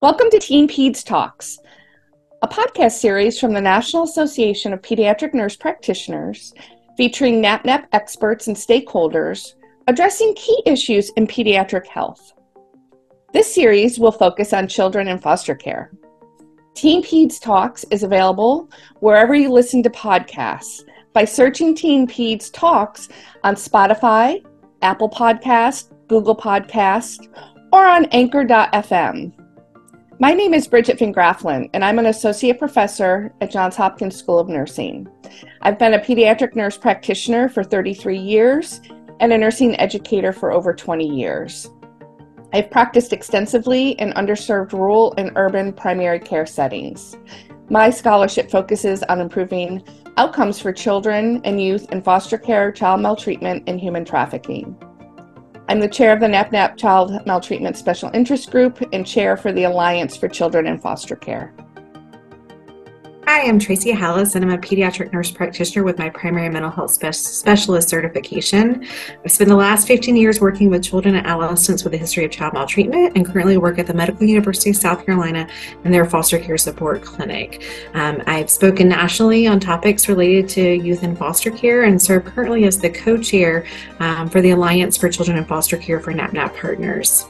Welcome to TeamPeds Talks, a podcast series from the National Association of Pediatric Nurse Practitioners featuring NAPNAP experts and stakeholders addressing key issues in pediatric health. This series will focus on children in foster care. TeamPeds Talks is available wherever you listen to podcasts by searching TeamPeds Talks on Spotify, Apple Podcast, Google Podcast, or on anchor.fm. My name is Brigit VanGraafeiland, and I'm an associate professor at Johns Hopkins School of Nursing. I've been a pediatric nurse practitioner for 33 years and a nursing educator for over 20 years. I've practiced extensively in underserved rural and urban primary care settings. My scholarship focuses on improving outcomes for children and youth in foster care, child maltreatment, and human trafficking. I'm the chair of the NAPNAP Child Maltreatment Special Interest Group and chair for the Alliance for Children in Foster Care. Hi, I'm Tracy Halasz, and I'm a pediatric nurse practitioner with my primary mental health spe- specialist certification. I've spent the last 15 years working with children and adolescents with a history of child maltreatment and currently work at the Medical University of South Carolina in their foster care support clinic. Um, I've spoken nationally on topics related to youth in foster care and serve currently as the co chair um, for the Alliance for Children in Foster Care for NAPNAP Partners.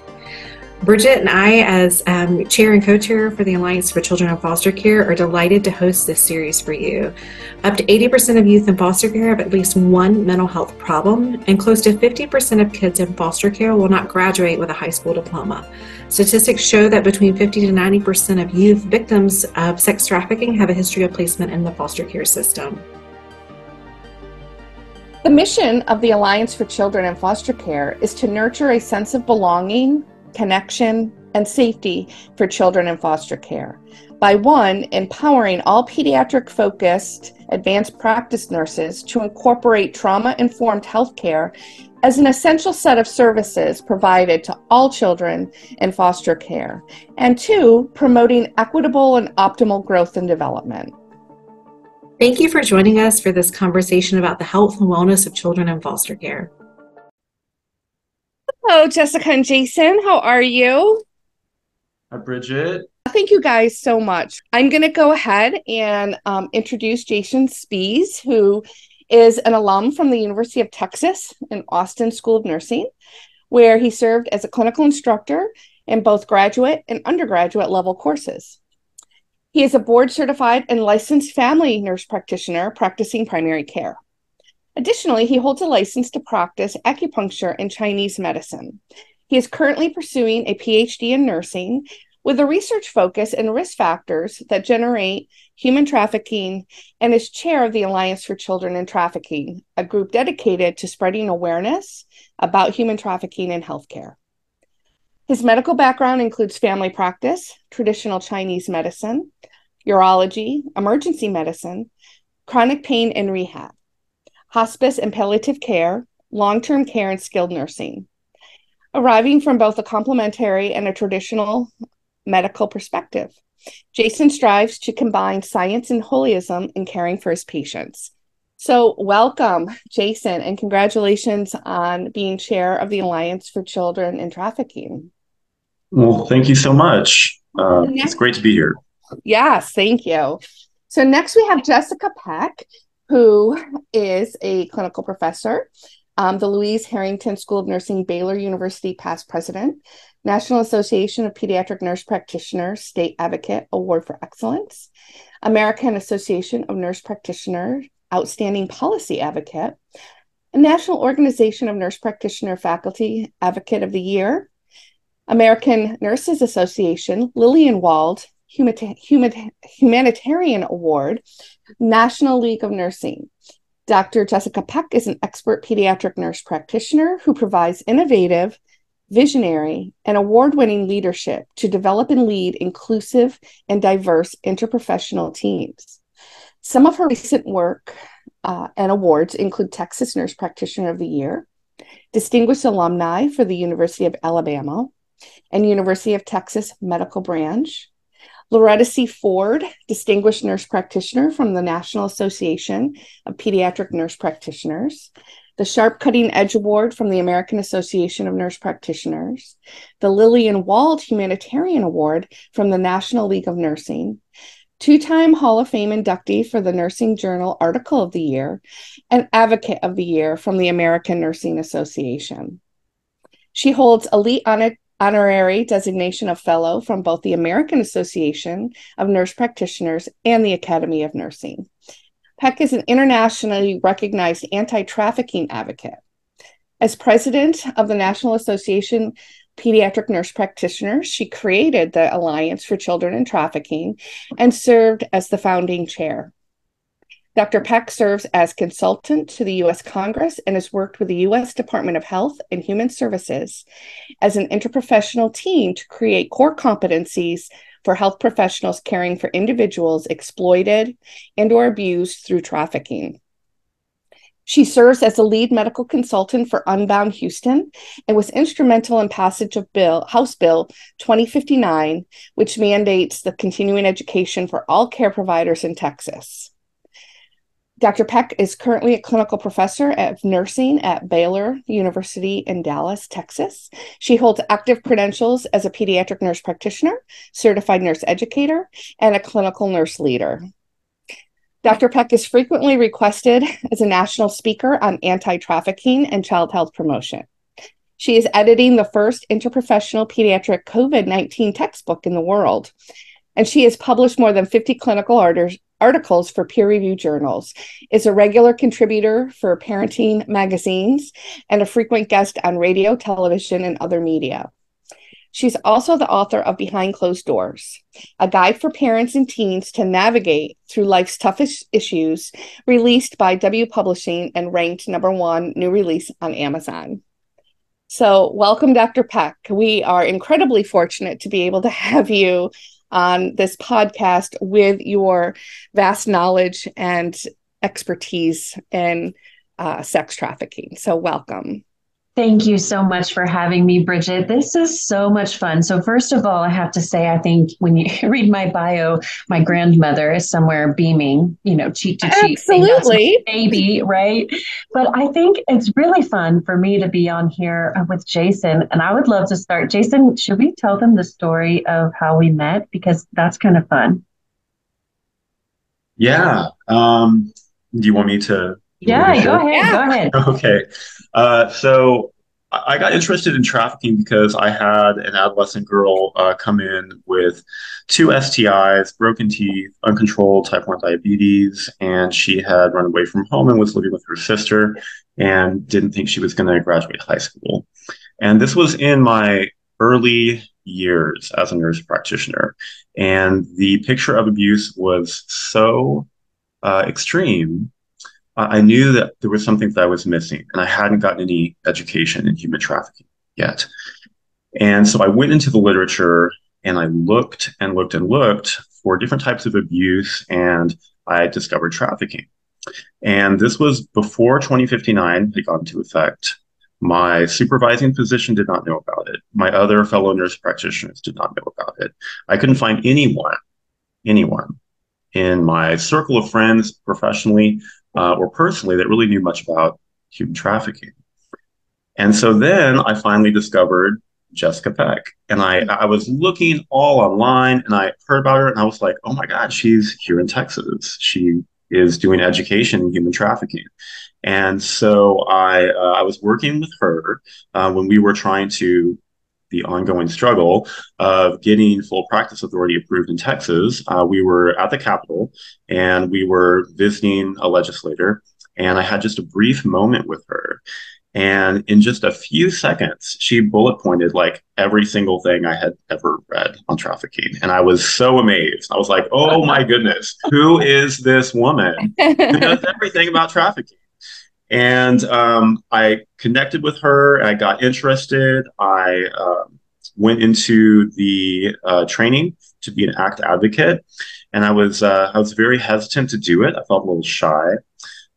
Brigit and I, as um, chair and co chair for the Alliance for Children in Foster Care, are delighted to host this series for you. Up to 80% of youth in foster care have at least one mental health problem, and close to 50% of kids in foster care will not graduate with a high school diploma. Statistics show that between 50 to 90% of youth victims of sex trafficking have a history of placement in the foster care system. The mission of the Alliance for Children in Foster Care is to nurture a sense of belonging connection, and safety for children in foster care. By one, empowering all pediatric focused advanced practice nurses to incorporate trauma informed healthcare as an essential set of services provided to all children in foster care. And two, promoting equitable and optimal growth and development. Thank you for joining us for this conversation about the health and wellness of children in foster care. Hello, Jessica and Jason. How are you? Hi, Brigit. Thank you guys so much. I'm going to go ahead and um, introduce Jason Spees, who is an alum from the University of Texas in Austin School of Nursing, where he served as a clinical instructor in both graduate and undergraduate level courses. He is a board certified and licensed family nurse practitioner practicing primary care. Additionally, he holds a license to practice acupuncture and Chinese medicine. He is currently pursuing a PhD in nursing with a research focus in risk factors that generate human trafficking and is chair of the Alliance for Children in Trafficking, a group dedicated to spreading awareness about human trafficking in healthcare. His medical background includes family practice, traditional Chinese medicine, urology, emergency medicine, chronic pain, and rehab hospice and palliative care, long term care, and skilled nursing. Arriving from both a complementary and a traditional medical perspective, Jason strives to combine science and holism in caring for his patients. So, welcome, Jason, and congratulations on being chair of the Alliance for Children in Trafficking. Well, thank you so much. Uh, it's great to be here. Yes, thank you. So, next we have Jessica Peck who is a clinical professor, um, the Louise Herrington School of Nursing, Baylor University past president, National Association of Pediatric Nurse Practitioners State Advocate Award for Excellence, American Association of Nurse Practitioners Outstanding Policy Advocate, National Organization of Nurse Practitioner Faculty Advocate of the Year, American Nurses Association Humanitarian Award, National League of Nursing. Dr. Jessica Peck is an expert pediatric nurse practitioner who provides innovative, visionary, and award winning leadership to develop and lead inclusive and diverse interprofessional teams. Some of her recent work uh, and awards include Texas Nurse Practitioner of the Year, Distinguished Alumni for the University of Alabama, and University of Texas Medical Branch, Loretta C. Ford, Distinguished Nurse Practitioner from the National Association of Pediatric Nurse Practitioners. the Sharp Cutting Edge Award from the American Association of Nurse Practitioners, the Lillian Wald Humanitarian Award from the National League of Nursing, two time Hall of Fame inductee for the Nursing Journal Article of the Year, and Advocate of the Year from the American Nursing Association. She holds elite honorary designation of fellow from both the American Association of Nurse Practitioners and the Academy of Nursing. Peck is an internationally recognized anti trafficking advocate. As president of the National Association Pediatric Nurse Practitioners, she created the Alliance for Children and Trafficking and served as the founding chair. Dr. Peck serves as consultant to the U.S. Congress and has worked with the U.S. Department of Health and Human Services as an interprofessional team to create core competencies for health professionals caring for individuals exploited and or abused through trafficking. She serves as a lead medical consultant for Unbound Houston and was instrumental in passage of Bill House Bill 2059, which mandates the continuing education for all care providers in Texas. Dr. Peck is currently a clinical professor of nursing at Baylor University in Dallas, Texas. She holds active credentials as a pediatric nurse practitioner, certified nurse educator, and a clinical nurse leader. Dr. Peck is frequently requested as a national speaker on anti trafficking and child health promotion. She is editing the first interprofessional pediatric COVID 19 textbook in the world. And she has published more than 50 clinical articles for peer reviewed journals, is a regular contributor for parenting magazines, and a frequent guest on radio, television, and other media. She's also the author of Behind Closed Doors, a guide for parents and teens to navigate through life's toughest issues, released by W Publishing and ranked number one new release on Amazon. So, welcome, Dr. Peck. We are incredibly fortunate to be able to have you on this podcast with your vast knowledge and expertise in uh, sex trafficking. So, welcome. Thank you so much for having me, Brigit. This is so much fun. So, first of all, I have to say, I think when you read my bio, my grandmother is somewhere beaming, you know, cheek to cheek. Absolutely. Baby, right? But I think it's really fun for me to be on here uh, with Jason. And I would love to start. Jason, should we tell them the story of how we met? Because that's kind of fun. Yeah. Um, do you want me to? Yeah, go ahead. Yeah. Go ahead. Okay. Uh, so I got interested in trafficking because I had an adolescent girl uh, come in with two STIs, broken teeth, uncontrolled type 1 diabetes, and she had run away from home and was living with her sister and didn't think she was going to graduate high school. And this was in my early years as a nurse practitioner. And the picture of abuse was so uh, extreme I knew that there was something that I was missing, and I hadn't gotten any education in human trafficking yet. And so I went into the literature and I looked and looked and looked for different types of abuse, and I discovered trafficking. And this was before 2059 had gone into effect. My supervising physician did not know about it. My other fellow nurse practitioners did not know about it. I couldn't find anyone, anyone in my circle of friends professionally uh, or personally that really knew much about human trafficking. And so then I finally discovered Jessica Peck. And I, I was looking all online and I heard about her and I was like, oh my God, she's here in Texas. She is doing education in human trafficking. And so I, uh, I was working with her uh, when we were trying to the ongoing struggle of getting full practice authority approved in Texas, uh, we were at the Capitol and we were visiting a legislator. And I had just a brief moment with her. And in just a few seconds, she bullet pointed like every single thing I had ever read on trafficking. And I was so amazed. I was like, oh my goodness, who is this woman who knows everything about trafficking? And um, I connected with her. I got interested. I uh, went into the uh, training to be an ACT advocate, and I was uh, I was very hesitant to do it. I felt a little shy,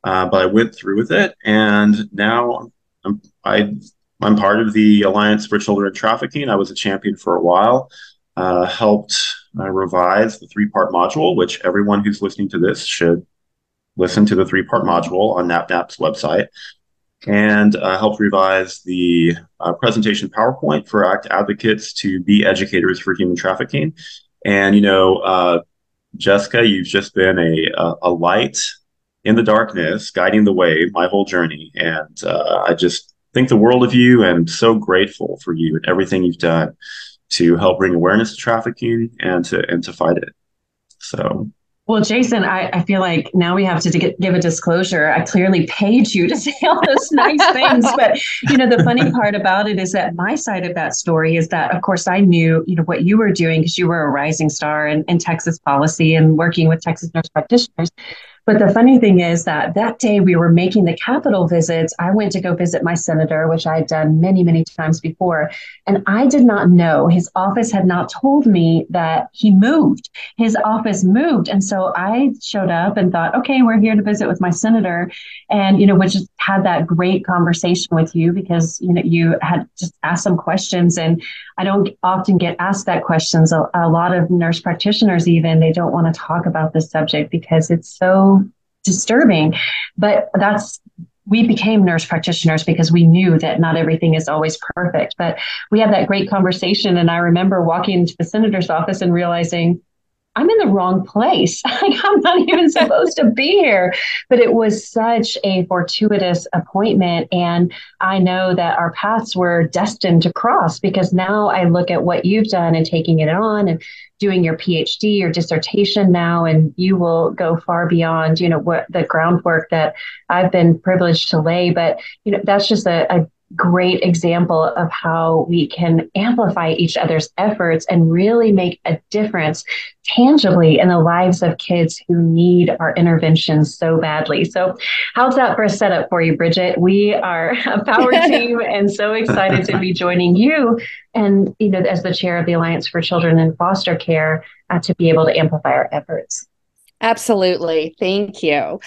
uh, but I went through with it, and now I'm I, I'm part of the Alliance for Children Trafficking. I was a champion for a while. Uh, helped uh, revise the three part module, which everyone who's listening to this should listen to the three part module on NAPNAP's website. and uh, helped revise the uh, presentation PowerPoint for ACT advocates to be educators for human trafficking. And, you know, uh, Jessica, you've just been a, a, a, light in the darkness, guiding the way my whole journey. And uh, I just think the world of you and so grateful for you and everything you've done to help bring awareness to trafficking and to and to fight it. So well, Jason, I, I feel like now we have to get, give a disclosure. I clearly paid you to say all those nice things, but you know the funny part about it is that my side of that story is that, of course, I knew you know what you were doing because you were a rising star in, in Texas policy and working with Texas nurse practitioners. But the funny thing is that that day we were making the Capitol visits, I went to go visit my senator, which I had done many, many times before. And I did not know his office had not told me that he moved. His office moved. And so I showed up and thought, okay, we're here to visit with my senator. And, you know, just had that great conversation with you because, you know, you had just asked some questions. And I don't often get asked that questions. A, a lot of nurse practitioners, even, they don't want to talk about this subject because it's so disturbing. But that's we became nurse practitioners because we knew that not everything is always perfect. But we had that great conversation. And I remember walking into the senator's office and realizing, I'm in the wrong place. I'm not even supposed to be here. But it was such a fortuitous appointment. And I know that our paths were destined to cross because now I look at what you've done and taking it on and doing your PhD or dissertation now, and you will go far beyond, you know, what the groundwork that I've been privileged to lay. But, you know, that's just a, a great example of how we can amplify each other's efforts and really make a difference tangibly in the lives of kids who need our interventions so badly. So, how's that for a setup for you, Brigit? We are a power team and so excited to be joining you and, you know, as the chair of the Alliance for Children in Foster Care uh, to be able to amplify our efforts. Absolutely. Thank you.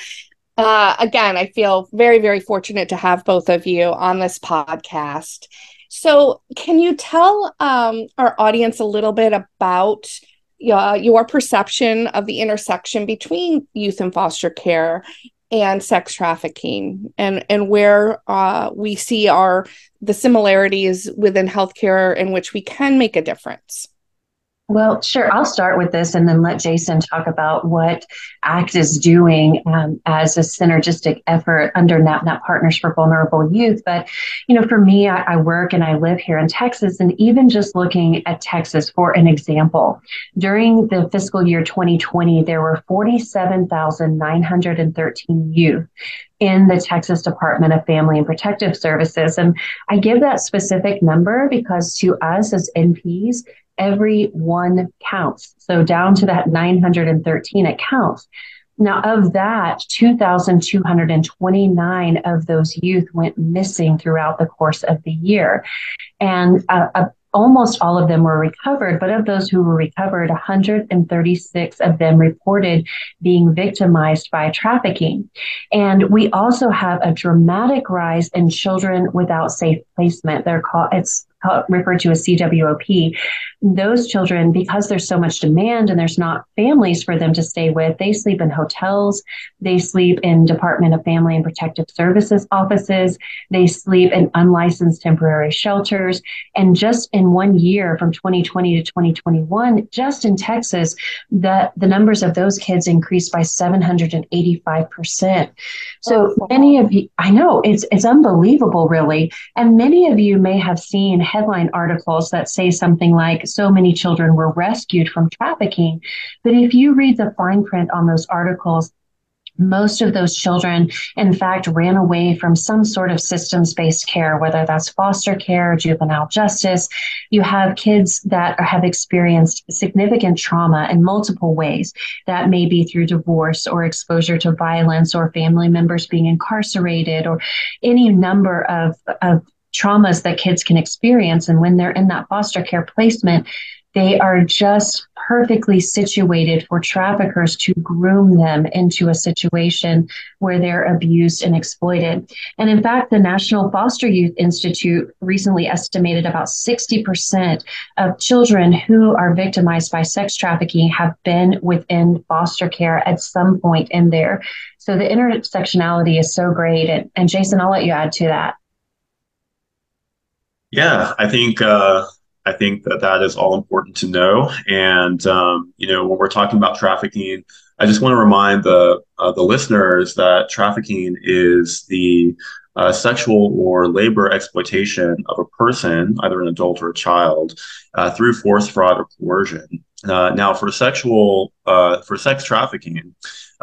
Uh, again, I feel very, very fortunate to have both of you on this podcast. So, can you tell um, our audience a little bit about uh, your perception of the intersection between youth and foster care and sex trafficking, and and where uh, we see our the similarities within healthcare in which we can make a difference? Well, sure. I'll start with this and then let Jason talk about what ACT is doing um, as a synergistic effort under NAPNAP Partners for Vulnerable Youth. But, you know, for me, I, I work and I live here in Texas, and even just looking at Texas for an example, during the fiscal year 2020, there were 47,913 youth in the Texas Department of Family and Protective Services. And I give that specific number because to us as NPs, every one counts. So down to that 913, it counts. Now, of that, 2,229 of those youth went missing throughout the course of the year. And uh, almost all of them were recovered, but of those who were recovered, 136 of them reported being victimized by trafficking. And we also have a dramatic rise in children without safe placement. They're called, it's referred to as CWOP, those children, because there's so much demand and there's not families for them to stay with, they sleep in hotels, they sleep in Department of Family and Protective Services offices, they sleep in unlicensed temporary shelters. And just in one year, from 2020 to 2021, just in Texas, the, the numbers of those kids increased by 785%. So many of you, I know it's it's unbelievable, really. And many of you may have seen headline articles that say something like, so many children were rescued from trafficking. But if you read the fine print on those articles, most of those children, in fact, ran away from some sort of systems based care, whether that's foster care, juvenile justice. You have kids that have experienced significant trauma in multiple ways. That may be through divorce or exposure to violence or family members being incarcerated or any number of, of traumas that kids can experience. And when they're in that foster care placement, they are just perfectly situated for traffickers to groom them into a situation where they're abused and exploited. And in fact, the National Foster Youth Institute recently estimated about 60% of children who are victimized by sex trafficking have been within foster care at some point in there. So the intersectionality is so great. And, and Jason, I'll let you add to that. Yeah, I think uh, I think that that is all important to know. And um, you know, when we're talking about trafficking, I just want to remind the uh, the listeners that trafficking is the uh, sexual or labor exploitation of a person, either an adult or a child, uh, through force, fraud, or coercion. Uh, now, for sexual uh, for sex trafficking,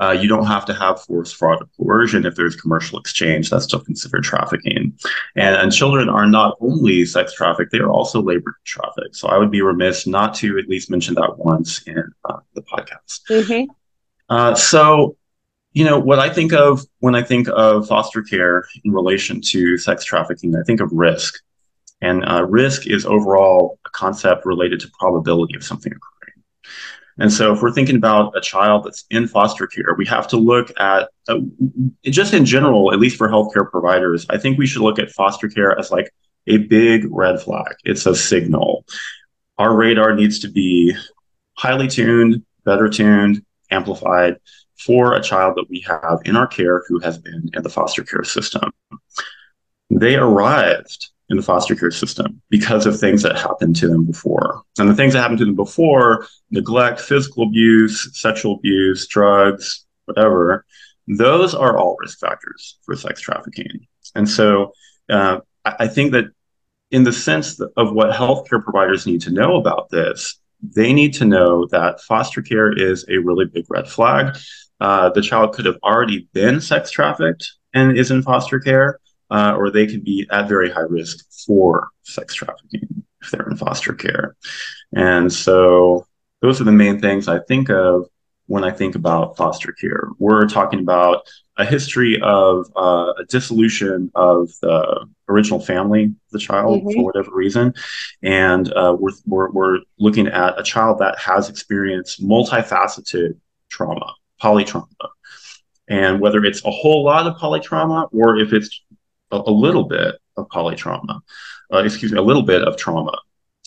uh, you don't have to have force, fraud, or coercion if there's commercial exchange. That's still considered trafficking. And, and children are not only sex trafficked, they are also labor trafficked. So I would be remiss not to at least mention that once in uh, the podcast. Mm-hmm. Uh, so, you know, what I think of when I think of foster care in relation to sex trafficking, I think of risk. And uh, risk is overall a concept related to probability of something occurring. And so, if we're thinking about a child that's in foster care, we have to look at uh, just in general, at least for healthcare providers, I think we should look at foster care as like a big red flag. It's a signal. Our radar needs to be highly tuned, better tuned, amplified for a child that we have in our care who has been in the foster care system. They arrived in the foster care system because of things that happened to them before. And the things that happened to them before neglect, physical abuse, sexual abuse, drugs, whatever those are all risk factors for sex trafficking. And so uh, I think that in the sense of what healthcare providers need to know about this, they need to know that foster care is a really big red flag. Uh, the child could have already been sex trafficked and is in foster care, uh, or they could be at very high risk for sex trafficking if they're in foster care. And so those are the main things I think of when I think about foster care. We're talking about a history of uh, a dissolution of the original family of the child mm-hmm. for whatever reason. And uh, we're, we're, we're looking at a child that has experienced multifaceted trauma, polytrauma. And whether it's a whole lot of polytrauma or if it's a, a little bit of polytrauma, uh, excuse me, a little bit of trauma,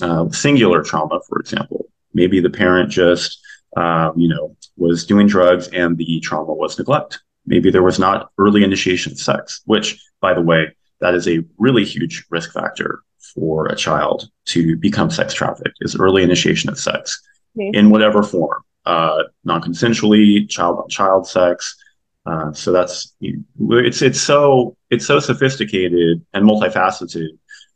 uh, singular trauma, for example. Maybe the parent just, um, you know, was doing drugs and the trauma was neglect. Maybe there was not early initiation of sex, which, by the way, that is a really huge risk factor for a child to become sex trafficked is early initiation of sex mm-hmm. in whatever form, uh, non-consensually, child on child sex, uh, so that's it's it's so it's so sophisticated and multifaceted.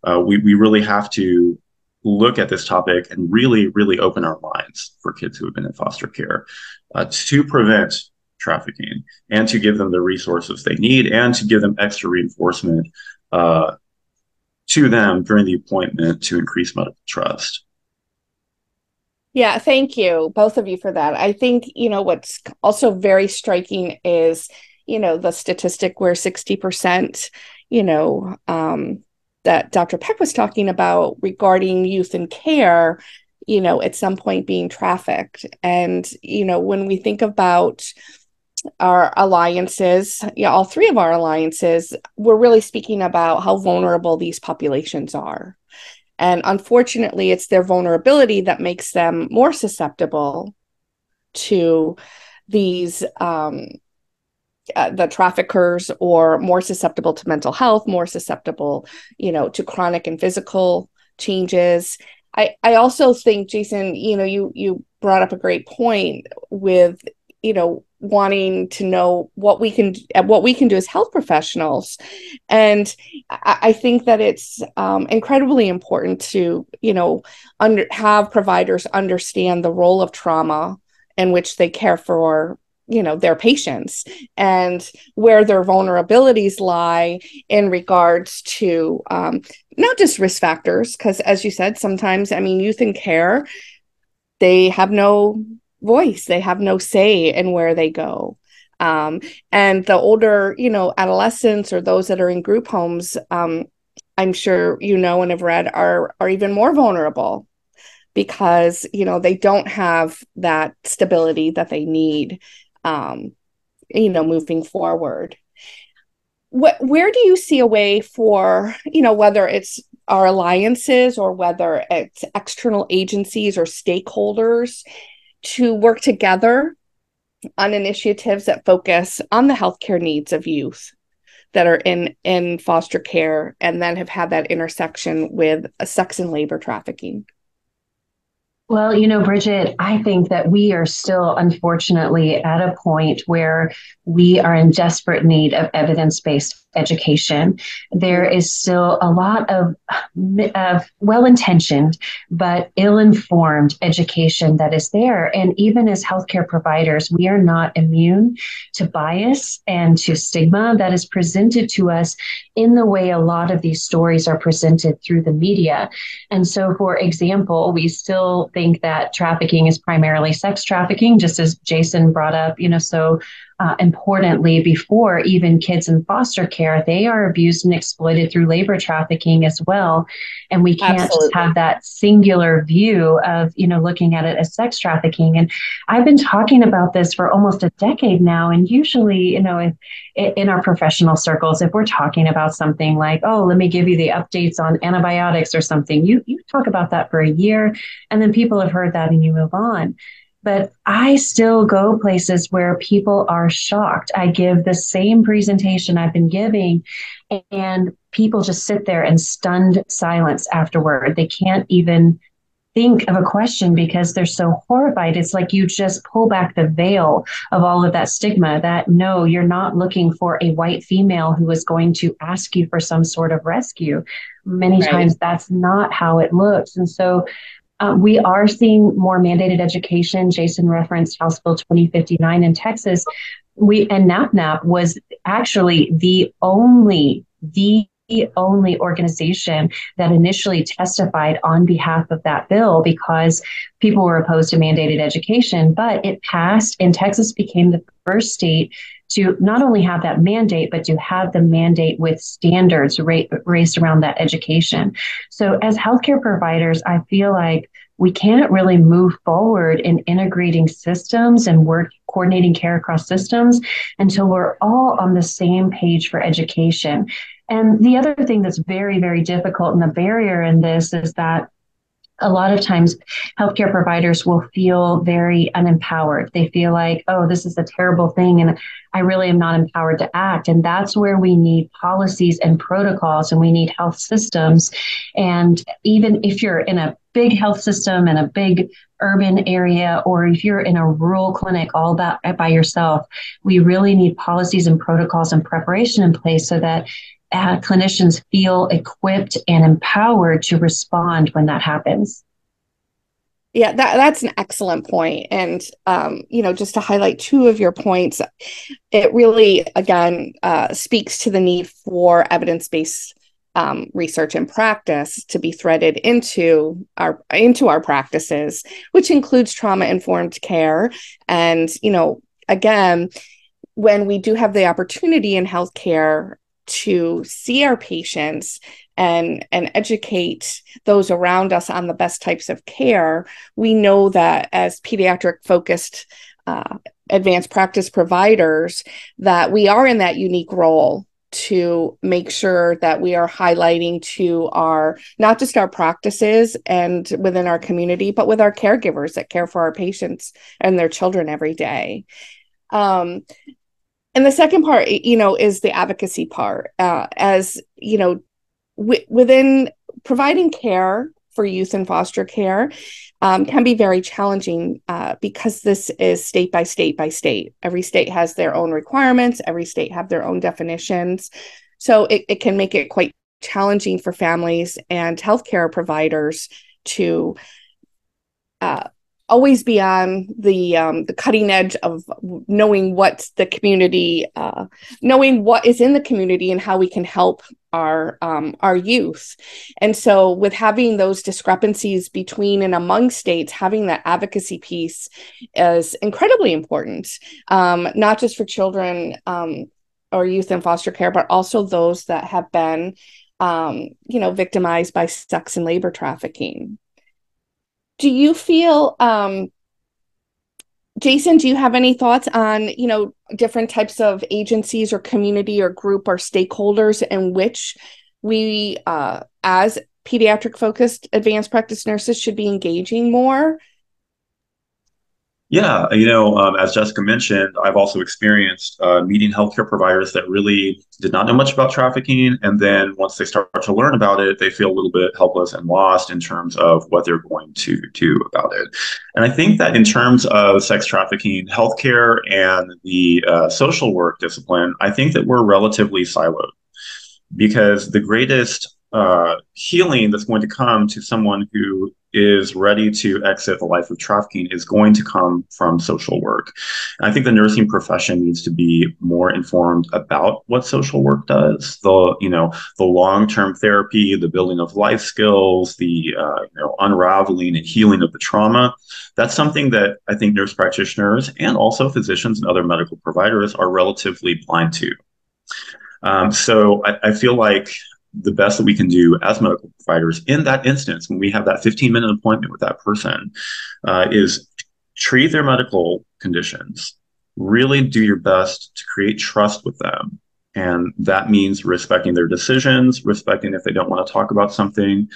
Uh, we we really have to look at this topic and really really open our minds for kids who have been in foster care uh, to prevent trafficking and to give them the resources they need and to give them extra reinforcement uh, to them during the appointment to increase medical trust. Yeah, thank you, both of you, for that. I think, you know, what's also very striking is, you know, the statistic where 60%, you know, um, that Dr. Peck was talking about regarding youth and care, you know, at some point being trafficked. And, you know, when we think about our alliances, yeah, all three of our alliances, we're really speaking about how vulnerable these populations are. And unfortunately, it's their vulnerability that makes them more susceptible to these um, uh, the traffickers or more susceptible to mental health more susceptible you know to chronic and physical changes. I i also think jason you know you you brought up a great point with you know wanting to know what we can what we can do as health professionals. And i, I think that it's um, incredibly important to you know under have providers understand the role of trauma in which they care for you know their patients and where their vulnerabilities lie in regards to um, not just risk factors because as you said sometimes i mean youth in care they have no voice they have no say in where they go. Um, and the older you know adolescents or those that are in group homes um, i'm sure you know and have read are are even more vulnerable because you know they don't have that stability that they need um, you know moving forward. What where do you see a way for you know whether it's our alliances or whether it's external agencies or stakeholders to work together on initiatives that focus on the healthcare needs of youth that are in in foster care and then have had that intersection with sex and labor trafficking well, you know, Brigit, I think that we are still, unfortunately, at a point where we are in desperate need of evidence based education. There is still a lot of, of well intentioned but ill informed education that is there. And even as healthcare providers, we are not immune to bias and to stigma that is presented to us in the way a lot of these stories are presented through the media. And so, for example, we still think that trafficking is primarily sex trafficking, just as Jason brought up, you know, so uh, importantly, before even kids in foster care, they are abused and exploited through labor trafficking as well. And we can't Absolutely. just have that singular view of, you know, looking at it as sex trafficking. And I've been talking about this for almost a decade now. And usually, you know, if, in our professional circles, if we're talking about something like, oh, let me give you the updates on antibiotics or something, you, you talk about that for a year, and then people have heard that and you move on but I still go places where people are shocked. I give the same presentation I've been giving, and people just sit there in stunned silence afterward. They can't even think of a question because they're so horrified. It's like you just pull back the veil of all of that stigma that no, you're not looking for a white female who is going to ask you for some sort of rescue. Many right. times that's not how it looks. And so um, we are seeing more mandated education. Jason referenced House Bill 2059 in Texas. We and NAPNAP was actually the only the only organization that initially testified on behalf of that bill because people were opposed to mandated education, but it passed and Texas became the first state to not only have that mandate, but to have the mandate with standards ra- raised around that education. So, as healthcare providers, I feel like we can't really move forward in integrating systems and work coordinating care across systems until we're all on the same page for education. And the other thing that's very, very difficult and the barrier in this is that a lot of times healthcare providers will feel very unempowered. They feel like, oh, this is a terrible thing and I really am not empowered to act. And that's where we need policies and protocols and we need health systems. And even if you're in a big health system in a big urban area or if you're in a rural clinic all that by yourself, we really need policies and protocols and preparation in place so that uh, clinicians feel equipped and empowered to respond when that happens. Yeah, that, that's an excellent point. And, um, you know, just to highlight two of your points, it really, again, uh, speaks to the need for evidence based um, research and practice to be threaded into our into our practices, which includes trauma informed care. And you know, again, when we do have the opportunity in healthcare to see our patients and and educate those around us on the best types of care. We know that as pediatric focused uh, advanced practice providers that we are in that unique role to make sure that we are highlighting to our not just our practices and within our community but with our caregivers that care for our patients and their children every day. Um, and the second part you know is the advocacy part uh, as you know w- within providing care for youth in foster care um, can be very challenging uh, because this is state by state by state. Every state has their own requirements. Every state have their own definitions. So it, it can make it quite challenging for families and healthcare providers to uh, always be on the um, the cutting edge of knowing what the community, uh, knowing what is in the community and how we can help our um, our youth. And so, with having those discrepancies between and among states, having that advocacy piece is incredibly important, um, not just for children um, or youth in foster care, but also those that have been, um, you know, victimized by sex and labor trafficking. Do you feel um, Jason, do you have any thoughts on, you know, different types of agencies or community or group or stakeholders in which we uh, as pediatric focused advanced practice nurses should be engaging more yeah, you know, um, as Jessica mentioned, I've also experienced uh, meeting healthcare providers that really did not know much about trafficking. And then once they start to learn about it, they feel a little bit helpless and lost in terms of what they're going to do about it. And I think that in terms of sex trafficking, healthcare, and the uh, social work discipline, I think that we're relatively siloed because the greatest uh, healing that's going to come to someone who is ready to exit the life of trafficking is going to come from social work. And I think the nursing profession needs to be more informed about what social work does. The you know the long term therapy, the building of life skills, the uh, you know unraveling and healing of the trauma. That's something that I think nurse practitioners and also physicians and other medical providers are relatively blind to. Um, so I, I feel like the best that we can do as medical providers in that instance when we have that 15 minute appointment with that person uh, is treat their medical conditions really do your best to create trust with them. And that means respecting their decisions respecting if they don't want to talk about something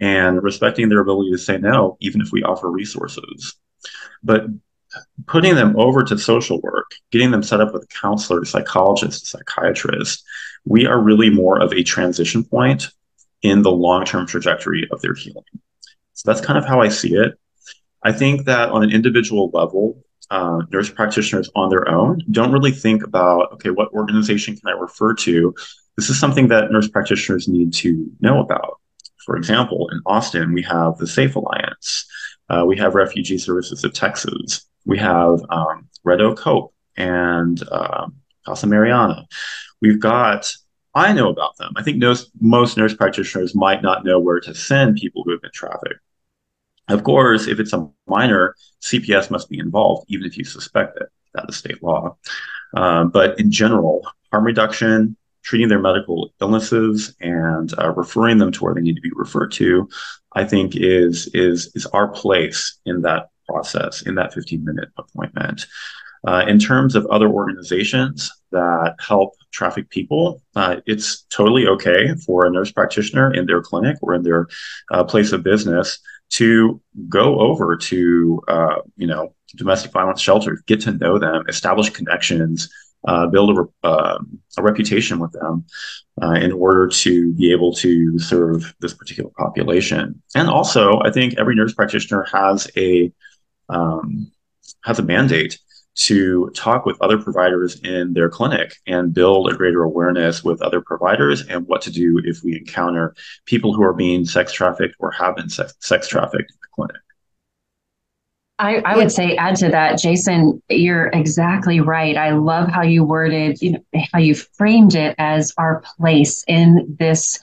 and respecting their ability to say no even if we offer resources. But putting them over to social work getting them set up with a counselor psychologist psychiatrist we are really more of a transition point in the long term trajectory of their healing. So that's kind of how I see it. I think that on an individual level, uh, nurse practitioners on their own don't really think about, okay, what organization can I refer to? This is something that nurse practitioners need to know about. For example, in Austin, we have the SAFE Alliance, uh, we have Refugee Services of Texas, we have um, Red Oak Hope and uh, Casa Mariana. We've got, I know about them. I think most, most nurse practitioners might not know where to send people who have been trafficked. Of course, if it's a minor, CPS must be involved, even if you suspect it. That is state law. Um, but in general, harm reduction, treating their medical illnesses, and uh, referring them to where they need to be referred to, I think is is is our place in that process, in that 15 minute appointment. Uh, in terms of other organizations that help traffic people, uh, it's totally okay for a nurse practitioner in their clinic or in their uh, place of business to go over to, uh, you know, domestic violence shelters, get to know them, establish connections, uh, build a, um, a, reputation with them uh, in order to be able to serve this particular population. And also, I think every nurse practitioner has a um, has a mandate to talk with other providers in their clinic and build a greater awareness with other providers and what to do if we encounter people who are being sex trafficked or have been sex, sex trafficked in the clinic. I, I would say add to that, Jason, you're exactly right. I love how you worded, you know, how you framed it as our place in this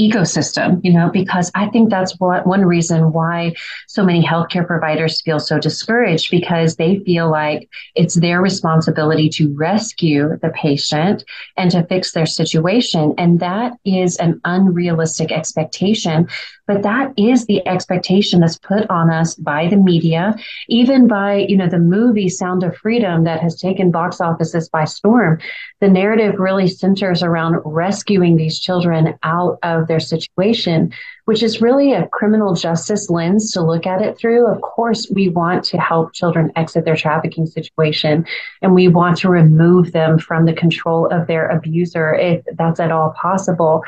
ecosystem, you know, because I think that's what one reason why so many healthcare providers feel so discouraged because they feel like it's their responsibility to rescue the patient and to fix their situation. And that is an unrealistic expectation but that is the expectation that's put on us by the media even by you know the movie sound of freedom that has taken box offices by storm the narrative really centers around rescuing these children out of their situation which is really a criminal justice lens to look at it through of course we want to help children exit their trafficking situation and we want to remove them from the control of their abuser if that's at all possible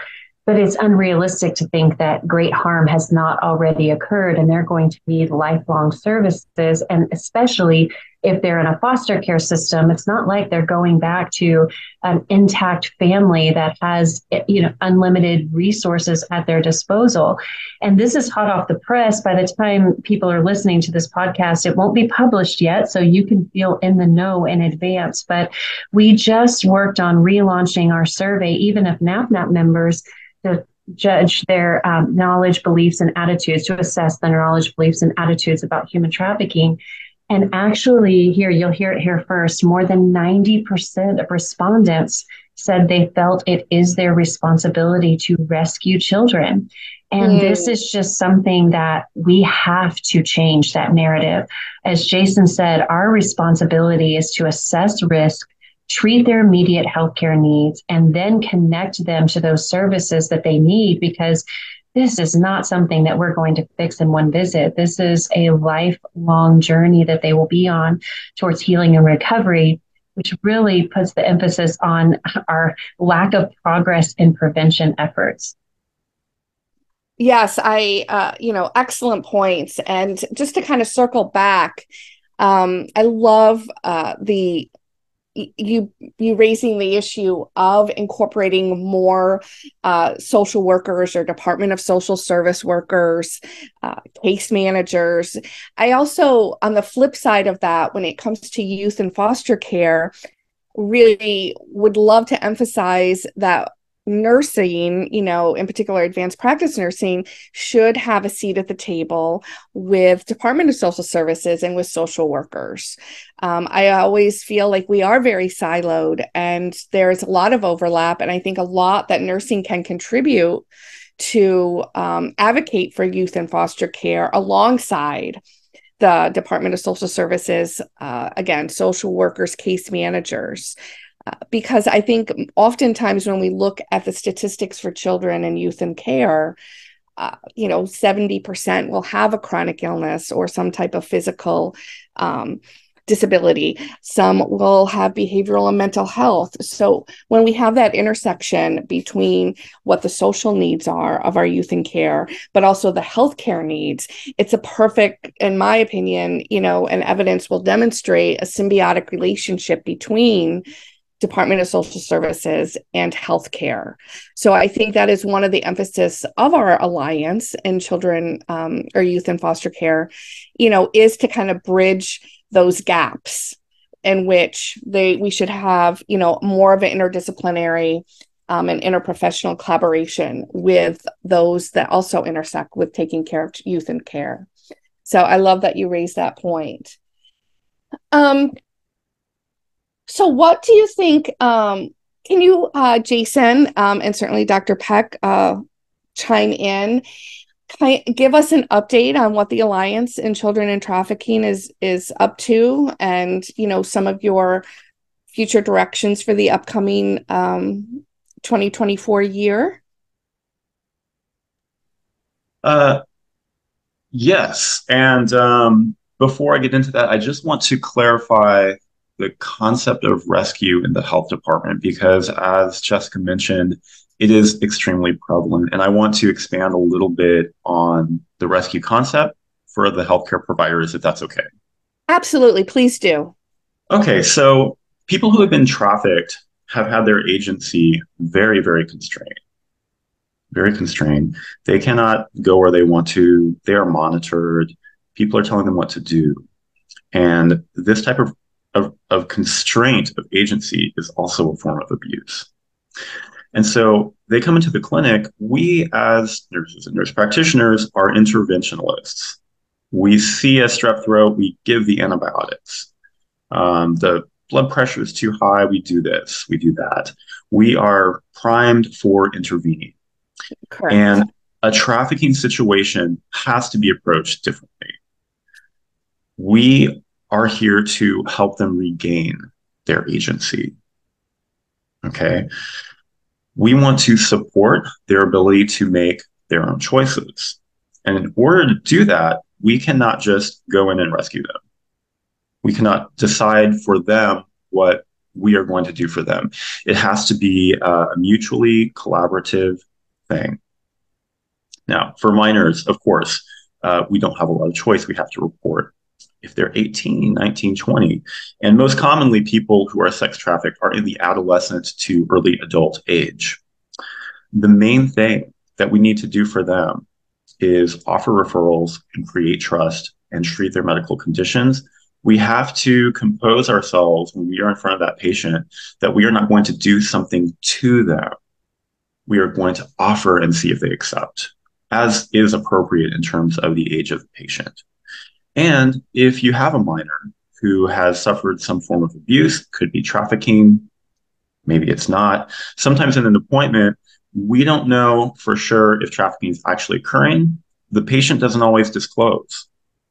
but it's unrealistic to think that great harm has not already occurred and they're going to need lifelong services. And especially if they're in a foster care system, it's not like they're going back to an intact family that has you know unlimited resources at their disposal. And this is hot off the press. By the time people are listening to this podcast, it won't be published yet, so you can feel in the know in advance. But we just worked on relaunching our survey, even if NAPNAP members to judge their um, knowledge, beliefs, and attitudes, to assess their knowledge, beliefs, and attitudes about human trafficking. And actually, here, you'll hear it here first more than 90% of respondents said they felt it is their responsibility to rescue children. And mm. this is just something that we have to change that narrative. As Jason said, our responsibility is to assess risk, treat their immediate healthcare needs, and then connect them to those services that they need because this is not something that we're going to fix in one visit. This is a lifelong journey that they will be on towards healing and recovery which really puts the emphasis on our lack of progress in prevention efforts. Yes, I, uh, you know, excellent points. And just to kind of circle back, um, I love uh, the you you raising the issue of incorporating more uh, social workers or department of social service workers uh, case managers. I also on the flip side of that when it comes to youth and foster care really would love to emphasize that nursing, you know, in particular advanced practice nursing, should have a seat at the table with Department of Social Services and with social workers. Um, I always feel like we are very siloed and there's a lot of overlap. And I think a lot that nursing can contribute to um, advocate for youth and foster care alongside the Department of Social Services, uh, again, social workers, case managers because I think oftentimes when we look at the statistics for children and youth in care, uh, you know, 70% will have a chronic illness or some type of physical um, disability. Some will have behavioral and mental health. So when we have that intersection between what the social needs are of our youth in care, but also the healthcare needs, it's a perfect, in my opinion, you know, and evidence will demonstrate a symbiotic relationship between Department of Social Services and healthcare. So I think that is one of the emphasis of our alliance in children um, or youth in foster care, you know, is to kind of bridge those gaps in which they we should have, you know, more of an interdisciplinary um, and interprofessional collaboration with those that also intersect with taking care of youth in care. So I love that you raised that point. Um, so, what do you think? Um, can you, uh, Jason, um, and certainly Dr. Peck, uh, chime in? Kind give us an update on what the Alliance in Children and Trafficking is is up to, and you know some of your future directions for the upcoming um, 2024 year. Uh, yes, and um, before I get into that, I just want to clarify the concept of rescue in the health department because, as Jessica mentioned, it is extremely prevalent. And I want to expand a little bit on the rescue concept for the healthcare providers, if that's okay. Absolutely. Please do. Okay. So, people who have been trafficked have had their agency very, very constrained. Very constrained. They cannot go where they want to. They are monitored. People are telling them what to do. And this type of of, of constraint of agency is also a form of abuse. And so they come into the clinic. We, as nurses and nurse practitioners, are interventionalists. We see a strep throat, we give the antibiotics. Um, the blood pressure is too high, we do this, we do that. We are primed for intervening. Correct. And a trafficking situation has to be approached differently. We are here to help them regain their agency. Okay. We want to support their ability to make their own choices. And in order to do that, we cannot just go in and rescue them. We cannot decide for them what we are going to do for them. It has to be a mutually collaborative thing. Now, for minors, of course, uh, we don't have a lot of choice. We have to report if they're 18, 19, 20. And most commonly, people who are sex trafficked are in the adolescent to early adult age. The main thing that we need to do for them is offer referrals and create trust and treat their medical conditions. We have to compose ourselves when we are in front of that patient that we are not going to do something to them. We are going to offer and see if they accept, as is appropriate in terms of the age of the patient. And if you have a minor who has suffered some form of abuse, could be trafficking, maybe it's not. Sometimes in an appointment, we don't know for sure if trafficking is actually occurring. The patient doesn't always disclose.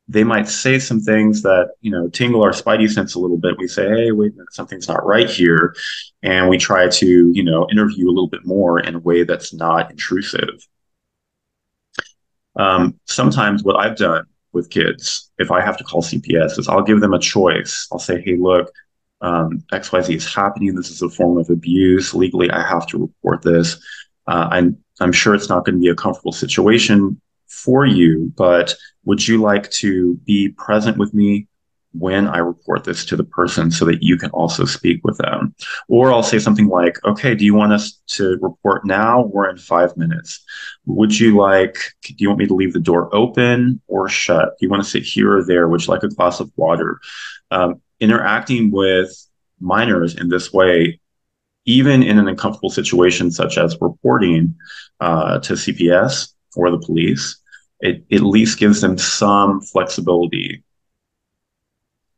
They might say some things that, you know, tingle our spidey sense a little bit. We say, hey, wait a minute, something's not right here. And we try to, you know, interview a little bit more in a way that's not intrusive. Um, sometimes what I've done with kids, if I have to call CPS, is I'll give them a choice. I'll say, hey, look, um, XYZ is happening. This is a form of abuse. Legally, I have to report this. Uh, I'm, I'm sure it's not going to be a comfortable situation for you, but would you like to be present with me when I report this to the person so that you can also speak with them? Or I'll say something like, okay, do you want us to report now or in five minutes? Would you like, do you want me to leave the door open or shut? Do you want to sit here or there? Would you like a glass of water? Um, interacting with minors in this way, even in an uncomfortable situation such as reporting uh, to CPS or the police, it, it at least gives them some flexibility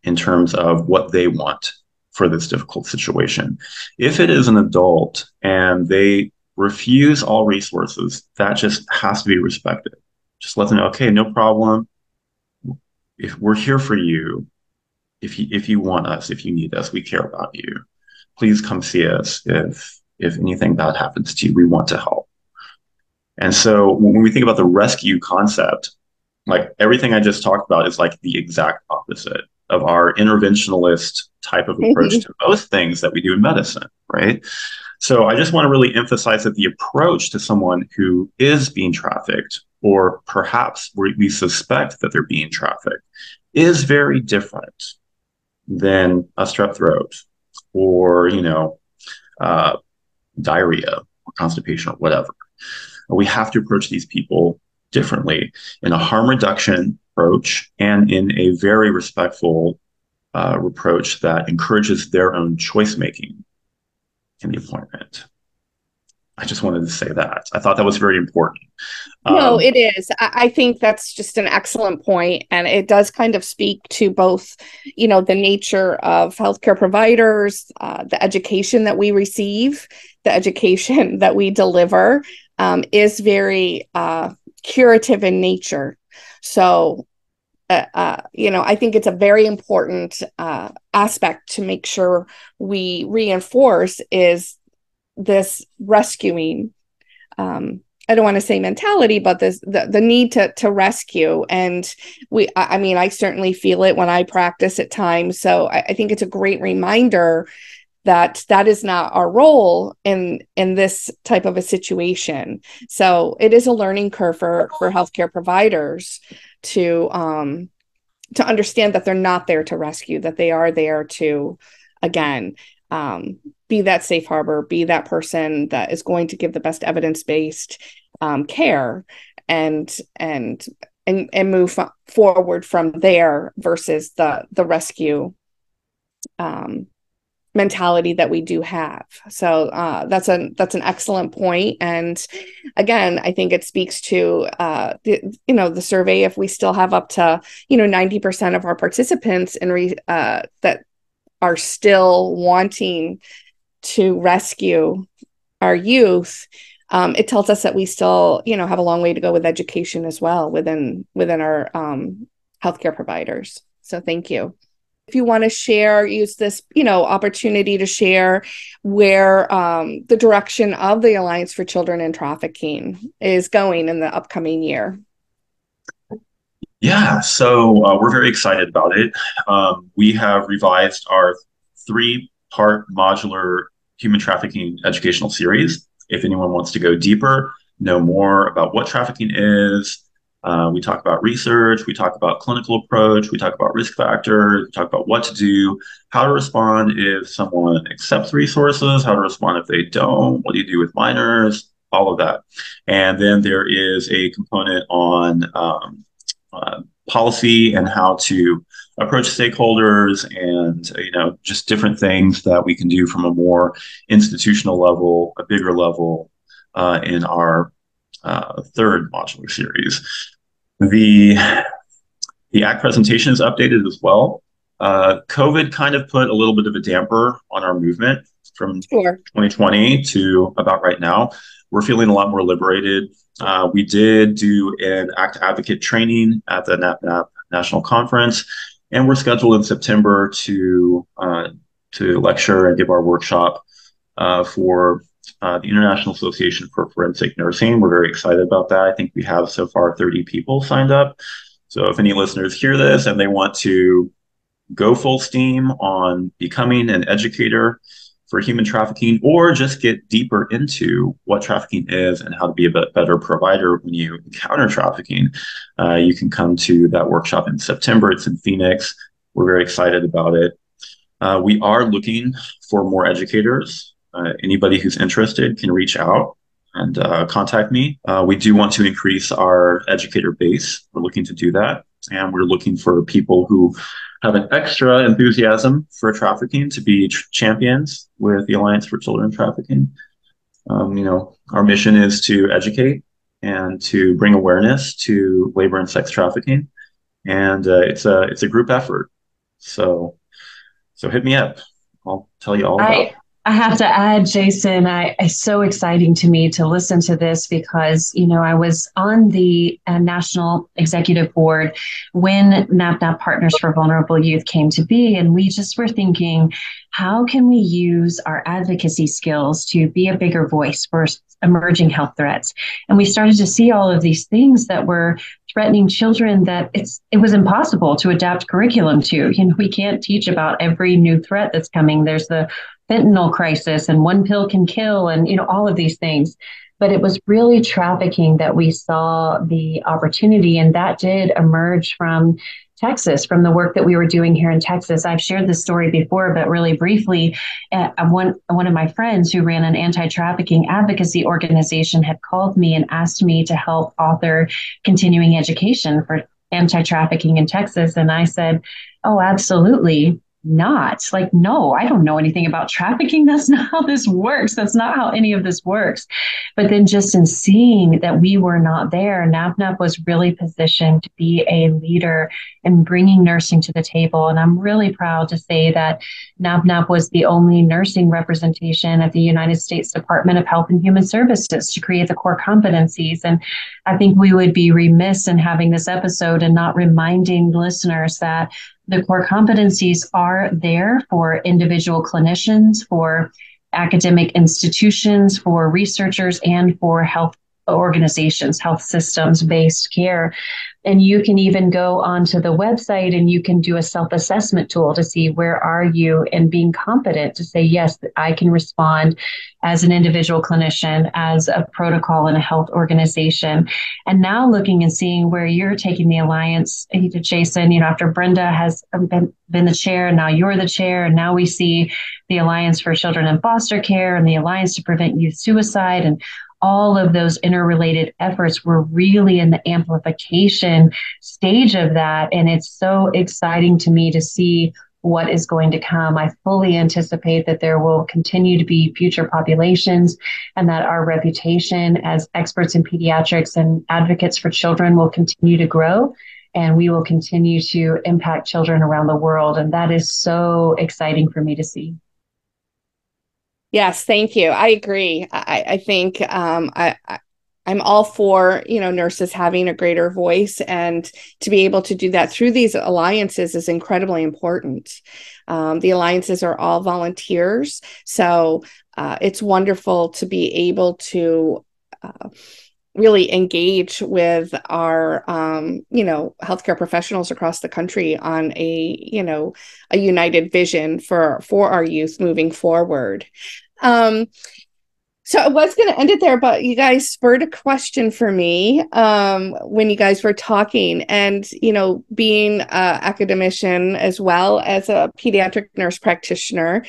in terms of what they want for this difficult situation. If it is an adult and they refuse all resources, that just has to be respected. Just let them know, okay, no problem. If we're here for you, if you if you want us, if you need us, we care about you. Please come see us if if anything bad happens to you. We want to help. And so when we think about the rescue concept, like everything I just talked about is like the exact opposite of our interventionalist type of approach to most things that we do in medicine, right? So I just want to really emphasize that the approach to someone who is being trafficked, or perhaps we suspect that they're being trafficked, is very different than a strep throat or, you know, uh, diarrhea or constipation or whatever. We have to approach these people differently in a harm reduction approach and in a very respectful uh, approach that encourages their own choice making in the appointment. I just wanted to say that. I thought that was very important. No, um, it is. I think that's just an excellent point, and it does kind of speak to both, you know, the nature of healthcare providers, uh, the education that we receive, the education that we deliver um, is very uh, curative in nature. So, uh, uh, you know, I think it's a very important uh, aspect to make sure we reinforce is this rescuing um, I don't want to say mentality, but this the, the need to to rescue. And we I mean, I certainly feel it when I practice at times. So I, I, think it's a great reminder that that is not our role in in this type of a situation. So it is a learning curve for for healthcare providers to um to understand that they're not there to rescue, that they are there to again um, be that safe harbor, be that person that is going to give the best evidence based um, care, and and and and move forward from there versus the the rescue um, mentality that we do have. So uh, that's a that's an excellent point. And again, I think it speaks to uh, the, you know the survey. If we still have up to you know ninety percent of our participants in re, uh, that are still wanting to rescue our youth um, it tells us that we still you know have a long way to go with education as well within within our um, healthcare providers so thank you if you want to share use this you know opportunity to share where um, the direction of the alliance for children and trafficking is going in the upcoming year yeah, so uh, we're very excited about it. Um, we have revised our three part modular human trafficking educational series. If anyone wants to go deeper, know more about what trafficking is, uh, we talk about research, we talk about clinical approach, we talk about risk factors, we talk about what to do, how to respond if someone accepts resources, how to respond if they don't, what do you do with minors, all of that. And then there is a component on um, uh, policy and how to approach stakeholders and you know just different things that we can do from a more institutional level a bigger level uh, in our uh, third modular series the the act presentation is updated as well uh, covid kind of put a little bit of a damper on our movement from sure. 2020 to about right now. We're feeling a lot more liberated. Uh, we did do an ACT advocate training at the NAPNAP National Conference, and we're scheduled in September to uh, to lecture and give our workshop uh, for uh, the International Association for Forensic Nursing. We're very excited about that. I think we have so far 30 people signed up. So if any listeners hear this and they want to go full steam on becoming an educator for human trafficking or just get deeper into what trafficking is and how to be a better provider when you encounter trafficking, uh, you can come to that workshop in September. It's in Phoenix. We're very excited about it. Uh, we are looking for more educators. Uh, anybody who's interested can reach out and uh, contact me. Uh, we do want to increase our educator base. We're looking to do that. And we're looking for people who have an extra enthusiasm for trafficking to be tr- champions with the Alliance for Children Trafficking. Um, you know, our mission is to educate and to bring awareness to labor and sex trafficking, and uh, it's a it's a group effort. So, so hit me up. I'll tell you all about. I, I have to add, Jason, I, it's so exciting to me to listen to this because, you know, I was on the uh, National Executive Board when NAPNAP Partners for Vulnerable Youth came to be. And we just were thinking, how can we use our advocacy skills to be a bigger voice for emerging health threats? And we started to see all of these things that were threatening children that it's it was impossible to adapt curriculum to. You know, we can't teach about every new threat that's coming. There's the fentanyl crisis and one pill can kill and you know all of these things but it was really trafficking that we saw the opportunity and that did emerge from Texas from the work that we were doing here in Texas. I've shared this story before, but really briefly, uh, one one of my friends who ran an anti-trafficking advocacy organization had called me and asked me to help author continuing education for anti-trafficking in Texas, and I said, "Oh, absolutely." Not like no i don't know anything about trafficking. That's not how this works. That's not how any of this works. But then just in seeing that we were not there napnap was really positioned to be a leader in bringing nursing to the table. And i'm really proud to say that napnap was the only nursing representation at the united states department of health and human services to create the core competencies. And i think we would be remiss in having this episode and not reminding listeners that the core competencies are there for individual clinicians, for academic institutions, for researchers, and for health organizations, health systems based care. And you can even go onto the website and you can do a self assessment tool to see where are you and being competent to say, yes, I can respond as an individual clinician, as a protocol in a health organization. And now looking and seeing where you're taking the alliance, Jason, you know, after Brenda has been, been the chair, and now you're the chair, and now we see the Alliance for Children in Foster Care and the Alliance to Prevent Youth Suicide and all of those interrelated efforts were really in the amplification stage of that. And it's so exciting to me to see what is going to come. I fully anticipate that there will continue to be future populations and that our reputation as experts in pediatrics and advocates for children will continue to grow and we will continue to impact children around the world. And that is so exciting for me to see. Yes, thank you. I agree. I, I think um, I, I'm all for you know nurses having a greater voice and to be able to do that through these alliances is incredibly important. Um, the alliances are all volunteers, so uh, it's wonderful to be able to. Uh, really engage with our um, you know healthcare professionals across the country on a you know a united vision for for our youth moving forward. Um, so I was going to end it there, but you guys spurred a question for me um, when you guys were talking, and you know, being an academician as well as a pediatric nurse practitioner,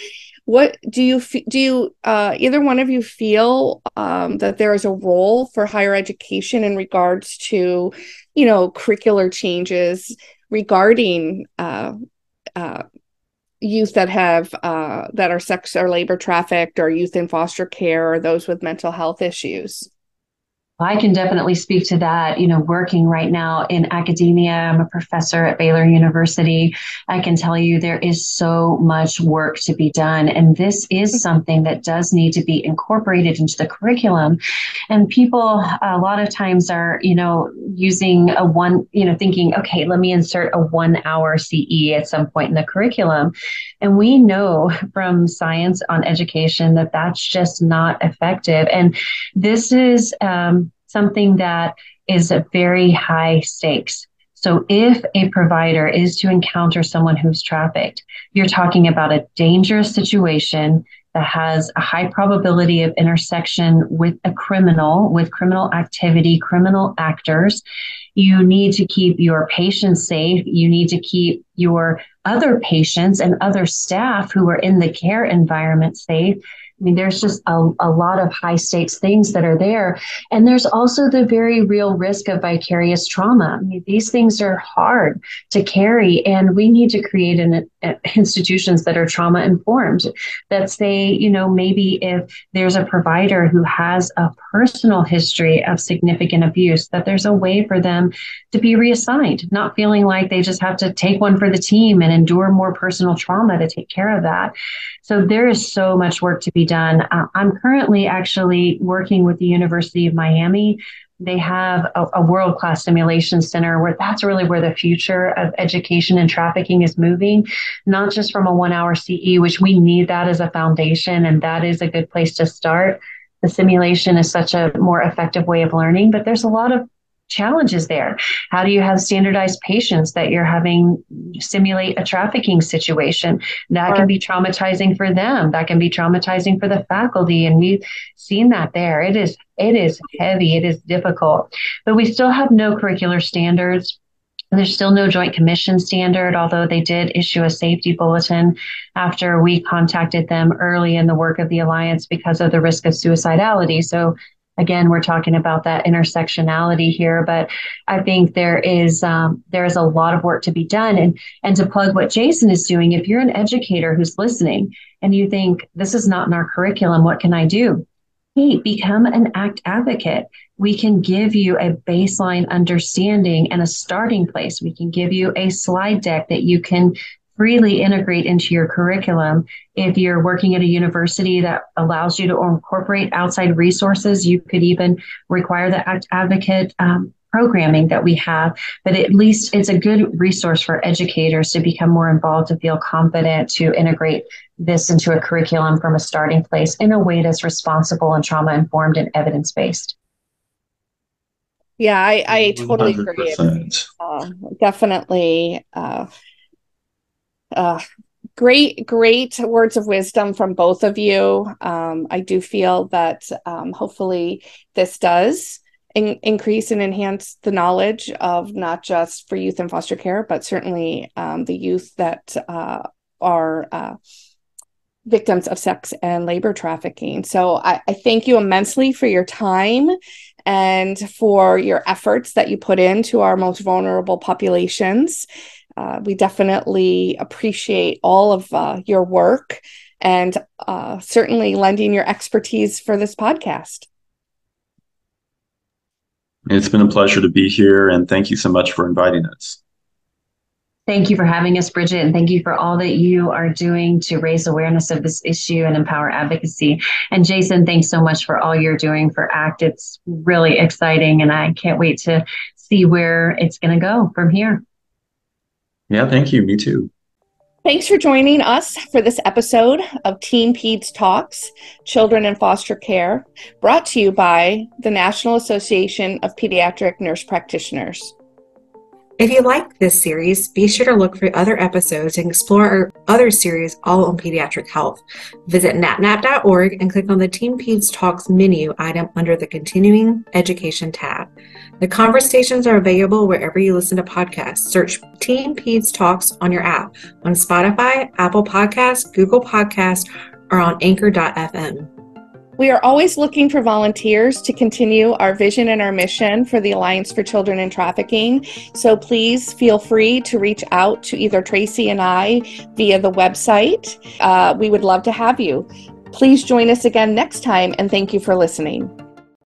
what do you do? You uh, either one of you feel um, that there is a role for higher education in regards to, you know, curricular changes regarding uh, uh, youth that have uh, that are sex or labor trafficked or youth in foster care or those with mental health issues I can definitely speak to that. You know, working right now in academia, I'm a professor at Baylor University. I can tell you there is so much work to be done. And this is something that does need to be incorporated into the curriculum. And people, a lot of times, are, you know, using a one, you know, thinking, okay, let me insert a one hour CE at some point in the curriculum. And we know from science on education that that's just not effective. And this is, um, something that is a very high stakes. So if a provider is to encounter someone who's trafficked, you're talking about a dangerous situation that has a high probability of intersection with a criminal, with criminal activity, criminal actors. You need to keep your patients safe. You need to keep your other patients and other staff who are in the care environment safe. I mean, there's just a, a lot of high stakes things that are there. And there's also the very real risk of vicarious trauma. I mean, these things are hard to carry, and we need to create an, uh, institutions that are trauma informed, that say, you know, maybe if there's a provider who has a personal history of significant abuse, that there's a way for them to be reassigned, not feeling like they just have to take one for the team and endure more personal trauma to take care of that. So there is so much work to be done. Uh, I'm currently actually working with the University of Miami. They have a, a world class simulation center where that's really where the future of education and trafficking is moving, not just from a one hour CE, which we need that as a foundation, and that is a good place to start. The simulation is such a more effective way of learning, but there's a lot of challenges there. How do you have standardized patients that you're having simulate a trafficking situation? That can be traumatizing for them. That can be traumatizing for the faculty. And we've seen that there. It is it is heavy, it is difficult. But we still have no curricular standards. There's still no joint commission standard, although they did issue a safety bulletin after we contacted them early in the work of the Alliance because of the risk of suicidality. So again we're talking about that intersectionality here but i think there is um, there is a lot of work to be done. And and to plug what jason is doing if you're an educator who's listening and you think this is not in our curriculum what can i do? Hey become an act advocate. We can give you a baseline understanding and a starting place. We can give you a slide deck that you can freely integrate into your curriculum. If you're working at a university that allows you to incorporate outside resources, you could even require the act advocate um, programming that we have. But at least it's a good resource for educators to become more involved, to feel confident to integrate this into a curriculum from a starting place in a way that's responsible and trauma informed and evidence based. Yeah, I, I totally 100%. agree. Uh, definitely. Uh, uh, great, great words of wisdom from both of you. Um, I do feel that um, hopefully this does in- increase and enhance the knowledge of not just for youth in foster care, but certainly um, the youth that uh, are. Uh, victims of sex and labor trafficking. So I, I, thank you immensely for your time and for your efforts that you put into our most vulnerable populations uh, we definitely appreciate all of uh, your work and uh, certainly lending your expertise for this podcast. It's been a pleasure to be here, and thank you so much for inviting us. Thank you for having us, Brigit, and thank you for all that you are doing to raise awareness of this issue and empower advocacy. And Jason, thanks so much for all you're doing for ACT. It's really exciting, and I can't wait to see where it's going to go from here. Yeah, thank you. Me too. Thanks for joining us for this episode of TeamPeds Talks Children in Foster Care, brought to you by the National Association of Pediatric Nurse Practitioners. If you like this series, be sure to look for other episodes and explore our other series all on pediatric health. Visit napnap.org and click on the TeamPeds Talks menu item under the Continuing Education tab. The conversations are available wherever you listen to podcasts. Search TeamPeds Talks on your app on Spotify, Apple Podcasts, Google Podcasts, or on anchor.fm. We are always looking for volunteers to continue our vision and our mission for the Alliance for Children in Trafficking. So please feel free to reach out to either Tracy and I via the website. Uh, we would love to have you. Please join us again next time, and thank you for listening.